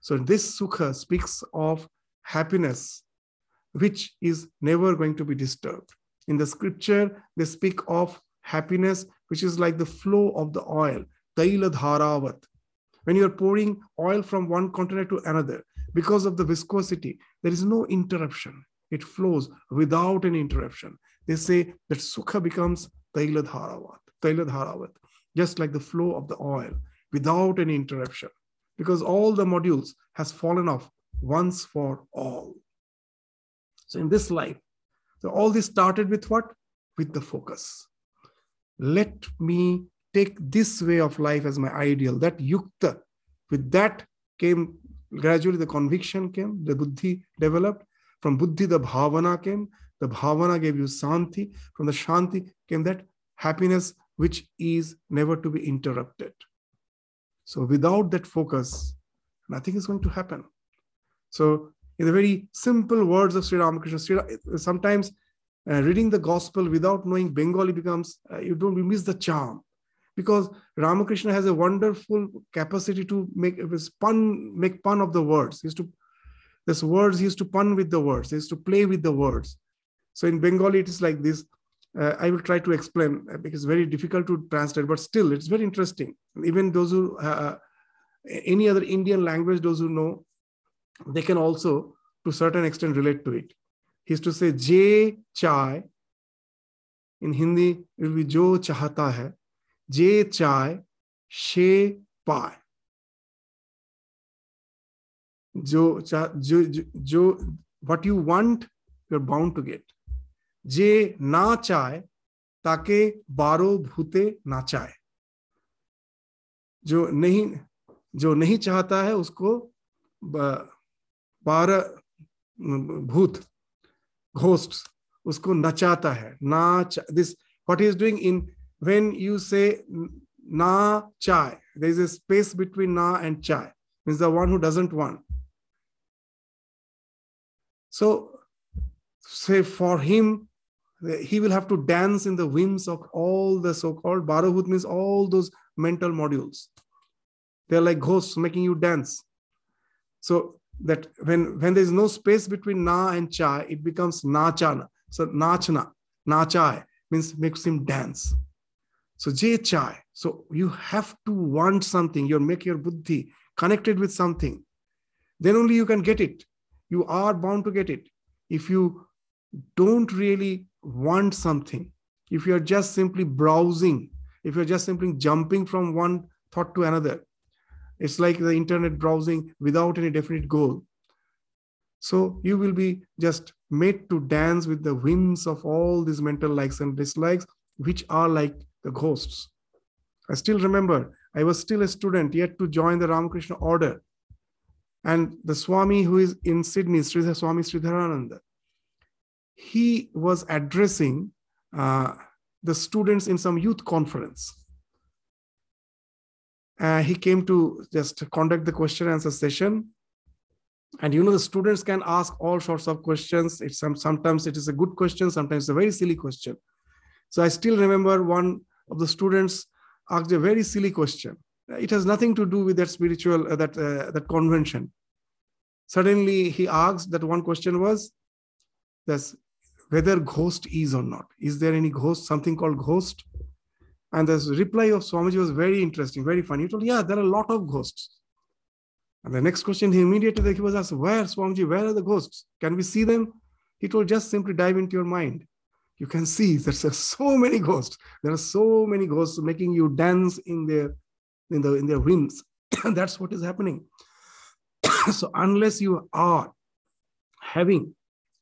So this sukha speaks of happiness, which is never going to be disturbed. In the scripture, they speak of happiness, which is like the flow of the oil, Taila. When you're pouring oil from one container to another, because of the viscosity, there is no interruption. It flows without any interruption. They say that Sukha becomes Taila Dharavat, just like the flow of the oil without any interruption, because all the modules has fallen off once for all. So in this life, so all this started with what? With the focus. Let me take this way of life as my ideal, that yukta. With that came gradually the conviction came, the buddhi developed. From buddhi, the bhavana came. The bhavana gave you shanti. From the shanti came that happiness which is never to be interrupted. So without that focus, nothing is going to happen. So in the very simple words of Sri Ramakrishna. Sri, sometimes uh, reading the gospel without knowing Bengali becomes, uh, you don't you miss the charm. Because Ramakrishna has a wonderful capacity to make pun, make pun of the words. He used to, this words, he used to pun with the words. He used to play with the words. So in Bengali, it is like this. Uh, I will try to explain uh, because it's very difficult to translate, but still, it's very interesting. Even those who, uh, any other Indian language, those who know, they can also, to certain extent, relate to it. He used to say, "Je chai." In Hindi, it will be "Jo chahata hai." Je chai, she pie. Jo, jo, jo, jo, what you want, you're bound to get. যে না চায় তাকে बारो भूते नाचाए जो नहीं जो नहीं चाहता है उसको बारह भूत घोस्ट उसको नचाता है नाच this what is doing in when you say na chai, there is a space between na and chai, means the one who doesn't want. So, say for him, he will have to dance in the whims of all the so-called barahut means all those mental modules. They're like ghosts making you dance. So that when when there is no space between na and chai, it becomes na chana. So nachana, nachai means makes him dance. So jay chai. So you have to want something. You make your buddhi connected with something. Then only you can get it. You are bound to get it. If you don't really want something, if you're just simply browsing, if you're just simply jumping from one thought to another, it's like the internet browsing without any definite goal. So you will be just made to dance with the whims of all these mental likes and dislikes, which are like the ghosts. I still remember I was still a student yet to join the Ramakrishna order. And the Swami who is in Sydney, Sridhar Swami Sridharananda, he was addressing uh, the students in some youth conference. Uh, he came to just conduct the question answer session. And you know, the students can ask all sorts of questions. It's some, sometimes it is a good question, sometimes a very silly question. So I still remember one of the students asked a very silly question. It has nothing to do with that spiritual, uh, that, uh, that convention. Suddenly he asked that one question was, this whether ghost is or not. Is there any ghost, something called ghost? And the reply of Swamiji was very interesting, very funny. He told, yeah, there are a lot of ghosts. And the next question, he immediately he was asked, where, Swamiji, where are the ghosts? Can we see them? He told, just simply dive into your mind. You can see there's so many ghosts. There are so many ghosts making you dance in their in the in their whims. That's what is happening. so unless you are having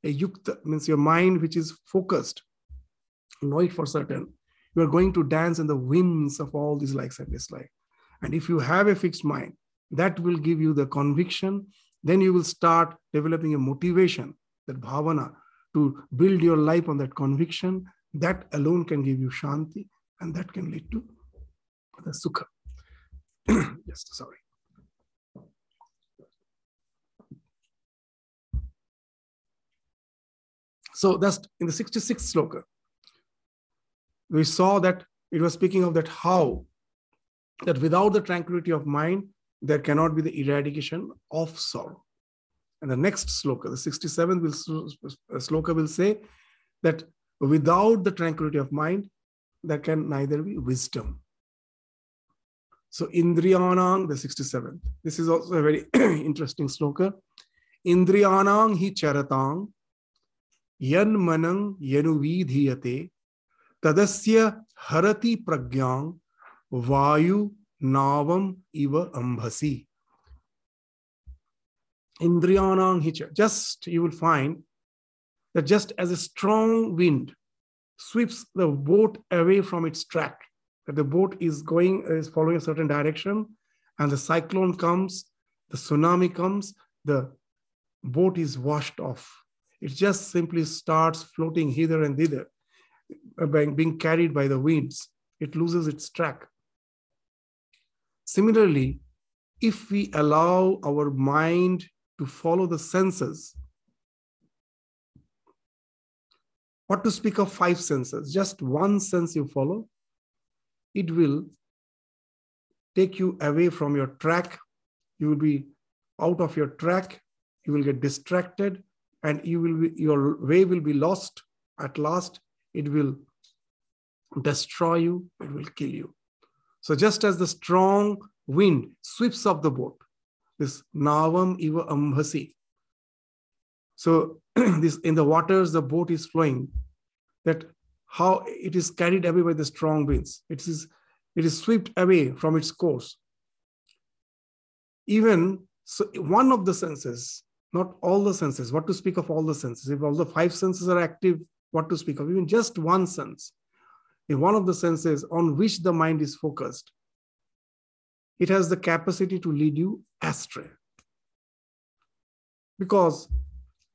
a yukta means your mind which is focused know it for certain you are going to dance in the whims of all these likes and dislikes and if you have a fixed mind that will give you the conviction then you will start developing a motivation that bhavana to build your life on that conviction that alone can give you shanti and that can lead to the sukha yes sorry So that's in the 66th sloka. We saw that it was speaking of that how that without the tranquility of mind, there cannot be the eradication of sorrow. And the next sloka, the 67th will, sloka will say that without the tranquility of mind, there can neither be wisdom. So Indriyanang, the 67th. This is also a very interesting sloka. Indriyanang hi charatang यन मनं यनुविधीयते तदस्य हरति प्रज्ञां वायु नावम इव अंभसी indriyanang hicha just you will find that just as a strong wind sweeps the boat away from its track that the boat is going is following a certain direction and the cyclone comes the tsunami comes the boat is washed off it just simply starts floating hither and thither, uh, being carried by the winds. It loses its track. Similarly, if we allow our mind to follow the senses, What to speak of five senses? Just one sense you follow, it will take you away from your track. You will be out of your track. You will get distracted, and you will be, your way will be lost. At last, it will destroy you. It will kill you. So just as the strong wind sweeps up the boat, this navam iva ambhasi. So this in the waters, the boat is flowing. That how it is carried away by the strong winds. It is it is swept away from its course. Even so, one of the senses, not all the senses. What to speak of all the senses? If all the five senses are active, what to speak of? Even just one sense. If one of the senses on which the mind is focused, it has the capacity to lead you astray. Because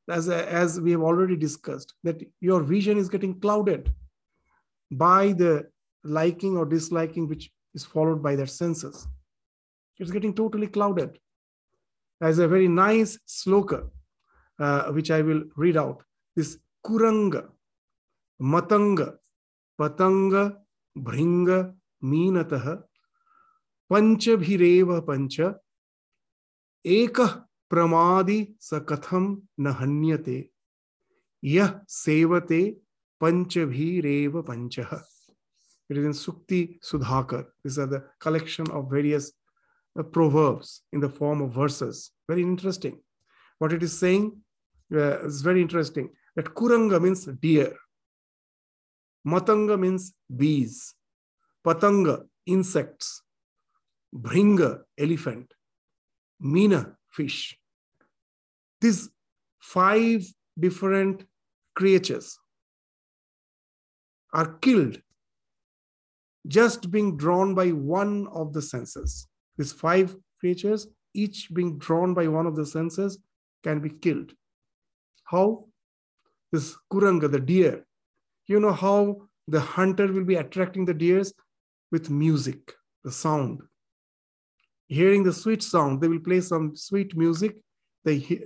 as, as we have already discussed, that your vision is getting clouded by the liking or disliking which is followed by their senses. It's getting totally clouded. There's a very nice sloka, uh, which I will read out. This Kuranga, Matanga, Patanga, Bringa, Meenatah, पंच भीरेव पंच। एक प्रमादि स न हन्यते। यह सेवते पंच। भीरेव पंच सुक्ति Sudhakar this are the collection of various proverbs in the form of verses very interesting what it is saying is very interesting that कुरंग means dear Matang means bees पतंग insects Bringa, elephant, Meena, fish. These five different creatures are killed just being drawn by one of the senses. These five creatures, each being drawn by one of the senses, can be killed. How? This kuranga, the deer. You know how the hunter will be attracting the deers? With music, the sound hearing the sweet sound, they will play some sweet music. The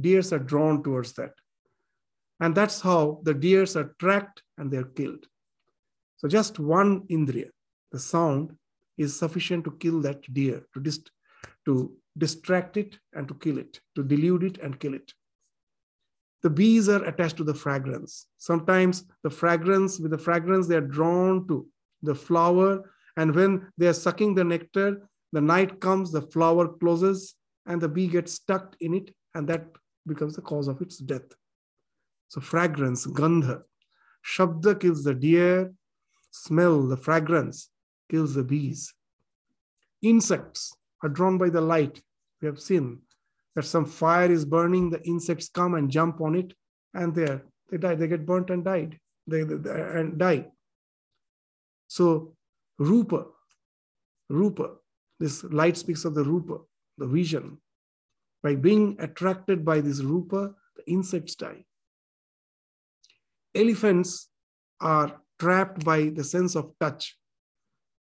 deers are drawn towards that. And that's how the deers are tracked and they're killed. So just one indriya, the sound, is sufficient to kill that deer, to, dist- to distract it and to kill it, to delude it and kill it. The bees are attached to the fragrance. Sometimes the fragrance, with the fragrance, they are drawn to the flower. And when they are sucking the nectar, the night comes, the flower closes, and the bee gets stuck in it, and that becomes the cause of its death. So, fragrance, gandha. Shabda kills the deer, smell, the fragrance kills the bees. Insects are drawn by the light. We have seen that some fire is burning, the insects come and jump on it, and they they die, they get burnt and died, they, they and die. So, rupa, rupa, this light speaks of the rupa, the vision. By being attracted by this rupa, the insects die. Elephants are trapped by the sense of touch.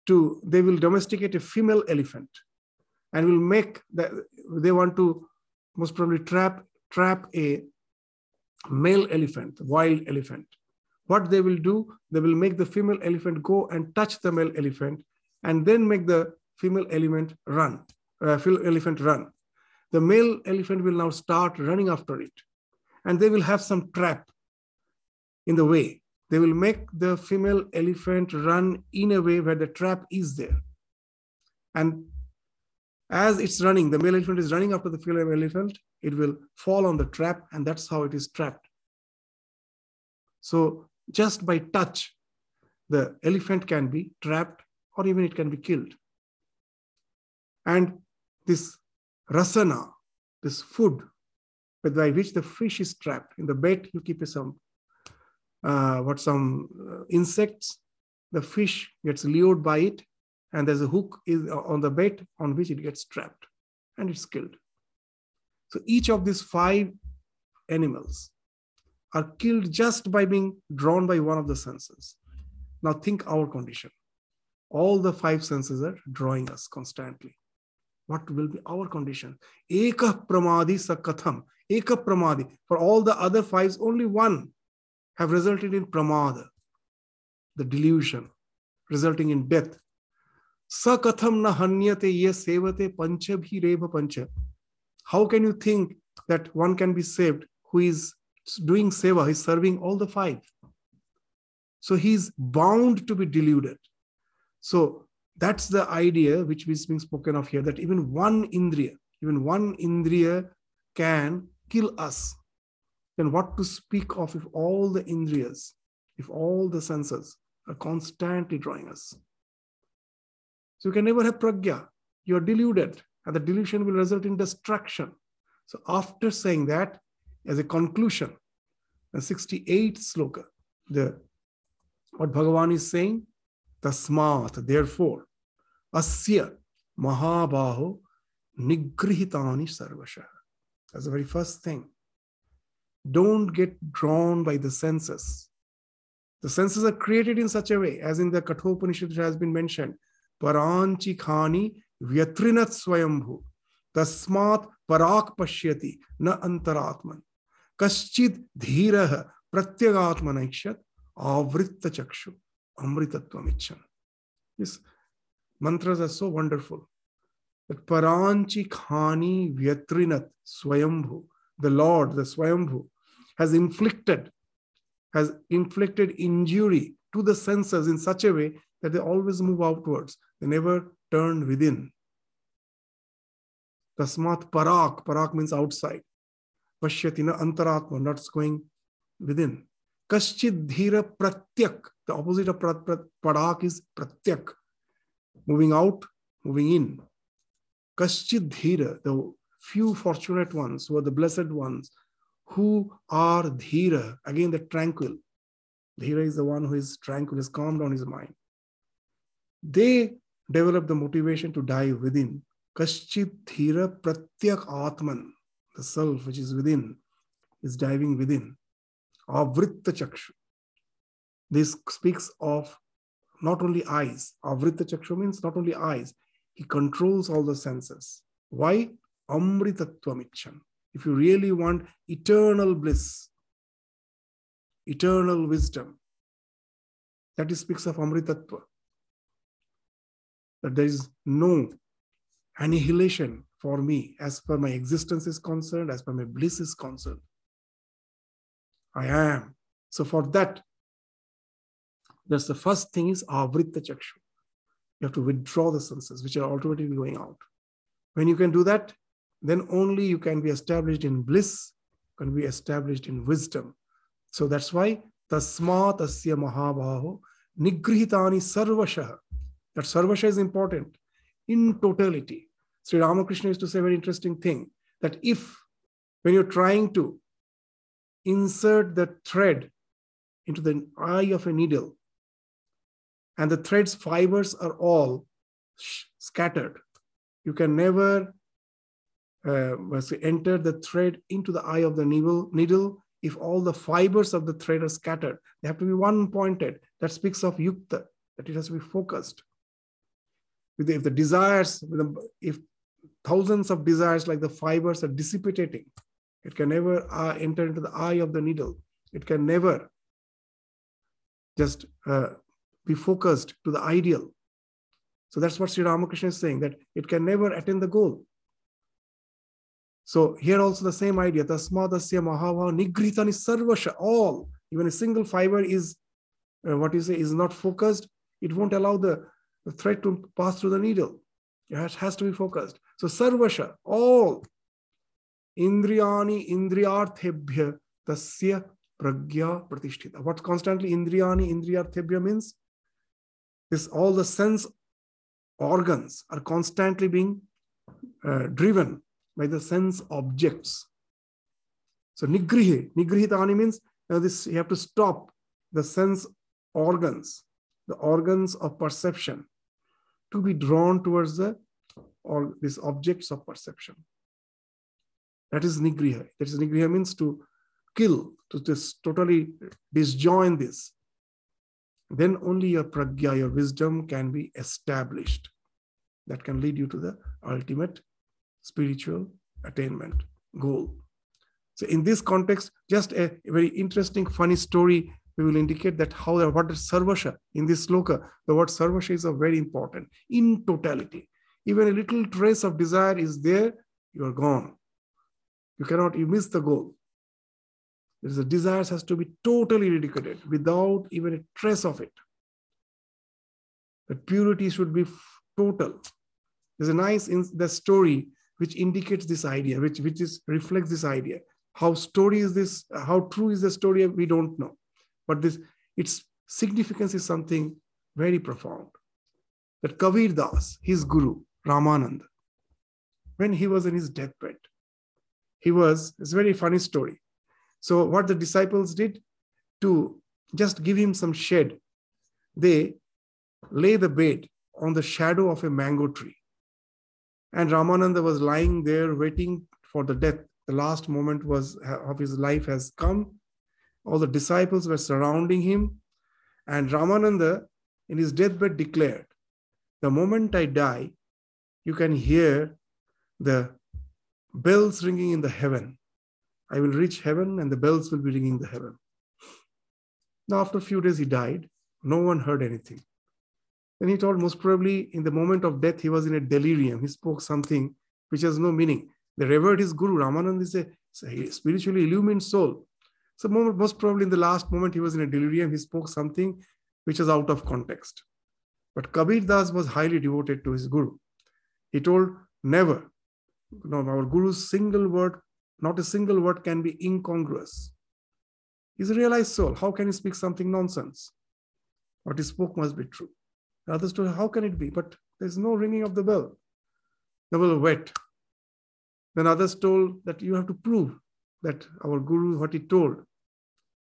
To they will domesticate a female elephant and will make that they want to most probably trap trap a male elephant, wild elephant. What they will do, they will make the female elephant go and touch the male elephant and then make the female elephant run, uh, female elephant run. The male elephant will now start running after it, and they will have some trap in the way. They will make the female elephant run in a way where the trap is there. And as it's running, the male elephant is running after the female elephant, it will fall on the trap, and that's how it is trapped. So, just by touch, the elephant can be trapped or even it can be killed. And this rasana, this food by which the fish is trapped in the bait, you keep some uh, what some uh, insects. The fish gets lured by it, and there's a hook is on the bait on which it gets trapped, and it's killed. So each of these five animals are killed just by being drawn by one of the senses. Now think our condition. All the five senses are drawing us constantly what will be our condition? Eka pramadi sakatham. Eka pramadi. For all the other fives, only one. have resulted in pramada, the delusion, resulting in death. Sakatham na hanyate ye sevate pancha bhireva pancha. How can you think that one can be saved who is doing seva, he's serving all the five? So he's bound to be deluded. So that's the idea which is being spoken of here that even one indriya, even one indriya can kill us. Then what to speak of if all the indriyas, if all the senses are constantly drawing us? So you can never have pragya. You are deluded, and the delusion will result in destruction. So after saying that, as a conclusion, the 68th sloka, the what Bhagavan is saying, tasmat, therefore, अस्य महाबाहो निगृहितानि सर्वशः. That's the very first thing don't get drawn by the senses the senses are created in such a way as in the Kathopanishad has been mentioned परांचि खानी व्यत्रिनत स्वयंभू तस्मात् पराक पश्यति न अंतरात्मन कश्चित् धीरः प्रत्यगात्मनैक्षत आवृत्त चक्षु अमृतत्वमिच्छन् mantras are so wonderful. That paranchi khani vyatrinat swayambhu, the Lord, the Swayambhu, has inflicted, has inflicted injury to the senses in such a way that they always move outwards. They never turn within. Tasmat parak, parak means outside. Pashyatina antaratma, not going within. Kaschid dhira pratyak. The opposite of parak is pratyak. Moving out, moving in. Kaschid dhira, the few fortunate ones who are the blessed ones who are dhira, again the tranquil. Dhira is the one who is tranquil, is calm down his mind. They develop the motivation to dive within. Kaschid dhira pratyak atman, the self which is within, is diving within. Avritta chakshu. This speaks of not only eyes. Avritta chakshu means not only eyes. He controls all the senses. Why? Amritatvamichan. If you really want eternal bliss, eternal wisdom, that speaks of Amritatva. That there is no annihilation for me as per my existence is concerned, as per my bliss is concerned. I am. So for that, that's the first thing is avritta chakshu. You have to withdraw the senses, which are ultimately going out. When you can do that, then only you can be established in bliss, can be established in wisdom. So that's why tasma tasya mahabaho nigrihitani sarvashah. That sarvasha is important in totality. Sri Ramakrishna used to say a very interesting thing that if when you're trying to insert the thread into the eye of a needle and the thread's fibers are all scattered, you can never uh, enter the thread into the eye of the needle, if all the fibers of the thread are scattered. They have to be one pointed. That speaks of yukta, that it has to be focused. If the desires, if thousands of desires like the fibers are dissipating, it can never uh, enter into the eye of the needle. It can never just uh, be focused to the ideal. So that's what Sri Ramakrishna is saying, that it can never attain the goal. So here also the same idea. Tasmadasya mahava nigritani sarvasha. All, even a single fiber is uh, what you say is not focused. It won't allow the, the thread to pass through the needle. It has, has to be focused. So sarvasha, all. Indriyani indriyarthebhya tasya pragya pratishtita. What constantly indriyani indriyarthebhya means? This all the sense organs are constantly being uh, driven by the sense objects. So nigrihe, nigrihitani means you, this, you have to stop the sense organs, the organs of perception, to be drawn towards the or these objects of perception. That is nigriha. That is nigriha means to kill, to just totally disjoin this. Then only your pragya, your wisdom can be established. That can lead you to the ultimate spiritual attainment goal. So in this context, just a, very interesting, funny story we will indicate that how the is sarvasha in this sloka. The word sarvasha is a very important in totality. Even a little trace of desire is there, you are gone. You cannot, you miss the goal. There is a desire has to be totally eradicated without even a trace of it. That purity should be total. There's a nice in the story which indicates this idea, which, which is reflects this idea. How story is this, how true is the story, we don't know. But this its significance is something very profound. That Kabir Das, his guru, Ramananda, when he was in his deathbed, he was, it's a very funny story. So, what the disciples did to just give him some shade, they lay the bed on the shadow of a mango tree. And Ramananda was lying there waiting for the death. The last moment was of his life has come. All the disciples were surrounding him. And Ramananda, in his deathbed, declared, The moment I die, you can hear the bells ringing in the heaven. I will reach heaven and the bells will be ringing the heaven. Now, after a few days, he died. No one heard anything. Then he told most probably in the moment of death, he was in a delirium. He spoke something which has no meaning. They revered his guru. Ramanand is a spiritually illumined soul. So most probably in the last moment, he was in a delirium. He spoke something which was out of context. But Kabir Das was highly devoted to his guru. He told, never. No, our guru's single word, not a single word can be incongruous. He's a realized soul. How can he speak something nonsense? What he spoke must be true. The others told, how can it be? But there's no ringing of the bell. The bell wet. Then others told that you have to prove that our guru, what he told,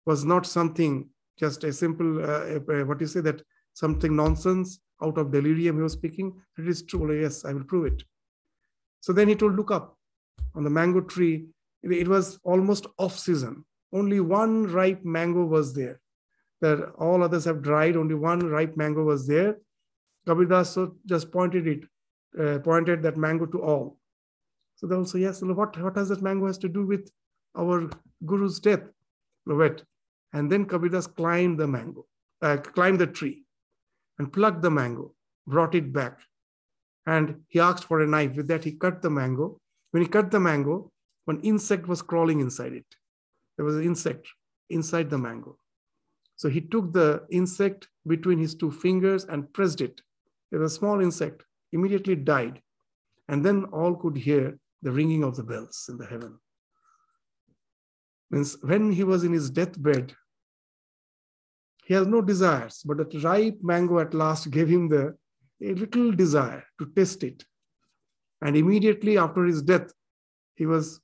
was not something just a simple, uh, what you say, that something nonsense out of delirium he was speaking. It is true. Well, yes, I will prove it. So then he told, look up on the mango tree. It was almost off season. Only one ripe mango was there. That all others have dried. Only one ripe mango was there. Kabir just pointed it, uh, pointed that mango to all. So they also, yes, what, what has that mango has to do with our guru's death? And then Kabir Das climbed the mango, uh, climbed the tree and plucked the mango, brought it back. And he asked for a knife. With that, he cut the mango. When he cut the mango, one insect was crawling inside it. There was an insect inside the mango. So he took the insect between his two fingers and pressed it. There was a small insect, immediately died. And then all could hear the ringing of the bells in the heaven. Means when he was in his deathbed, he has no desires, but that ripe mango at last gave him the a little desire to taste it. And immediately after his death, he was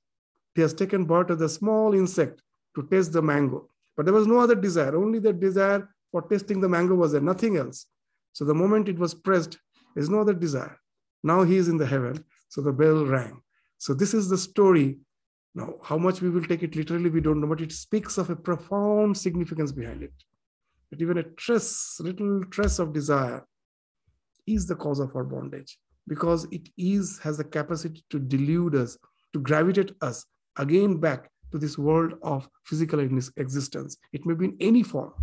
he has taken part of the small insect to taste the mango. But there was no other desire, only the desire for tasting the mango was there, nothing else. So the moment it was pressed, there's no other desire. Now he is in the heaven, so the bell rang. So this is the story. Now, how much we will take it literally, we don't know, but it speaks of a profound significance behind it that even a trace, little trace of desire is the cause of our bondage because it is has the capacity to delude us, to gravitate us again back to this world of physical existence. It may be in any form.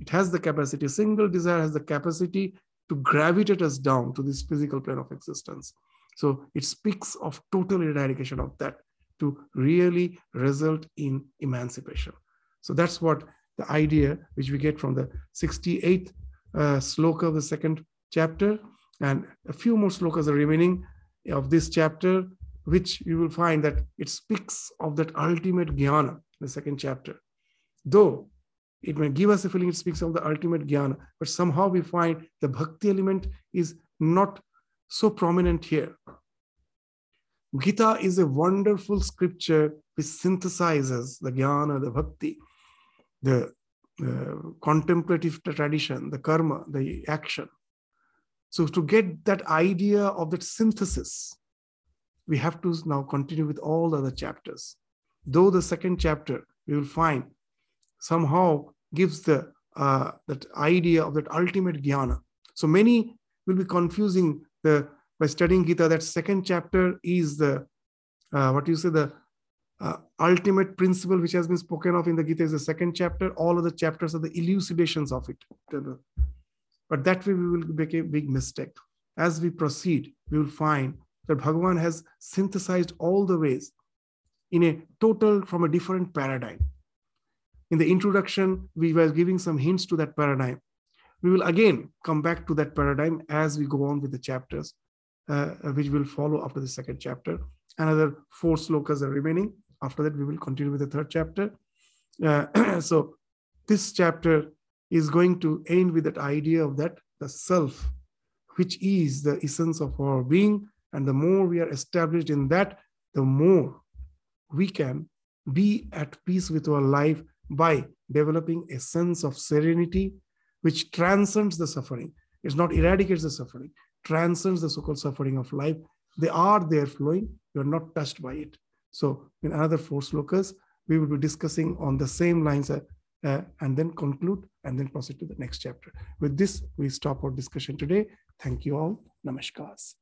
It has the capacity, single desire has the capacity to gravitate us down to this physical plane of existence. So it speaks of total eradication of that to really result in emancipation. So that's what the idea which we get from the 68th uh, sloka of the second chapter. And a few more slokas are remaining of this chapter, which you will find that it speaks of that ultimate jnana, the second chapter. Though it may give us a feeling it speaks of the ultimate jnana, but somehow we find the bhakti element is not so prominent here. Gita is a wonderful scripture which synthesizes the jnana, the bhakti, the uh, contemplative tradition, the karma, the action. So, to get that idea of that synthesis, we have to now continue with all the other chapters. Though the second chapter, we will find somehow gives the uh, that idea of that ultimate jnana. So many will be confusing the by studying Gita. That second chapter is the uh, what you say the uh, ultimate principle which has been spoken of in the Gita is the second chapter. All of the chapters are the elucidations of it. But that way we will make a big mistake. As we proceed, we will find that Bhagavan has synthesized all the ways in a total from a different paradigm. In the introduction, we were giving some hints to that paradigm. We will again come back to that paradigm as we go on with the chapters, uh, which will follow after the second chapter. Another four slokas are remaining. After that, we will continue with the third chapter. Uh, so, this chapter is going to end with that idea of that the self, which is the essence of our being. And the more we are established in that, the more we can be at peace with our life by developing a sense of serenity which transcends the suffering. It's not eradicates the suffering, transcends the so-called suffering of life. They are there flowing. You're not touched by it. So in another four slokas, we will be discussing on the same lines uh, uh, and then conclude and then proceed to the next chapter. With this, we stop our discussion today. Thank you all. Namaskars.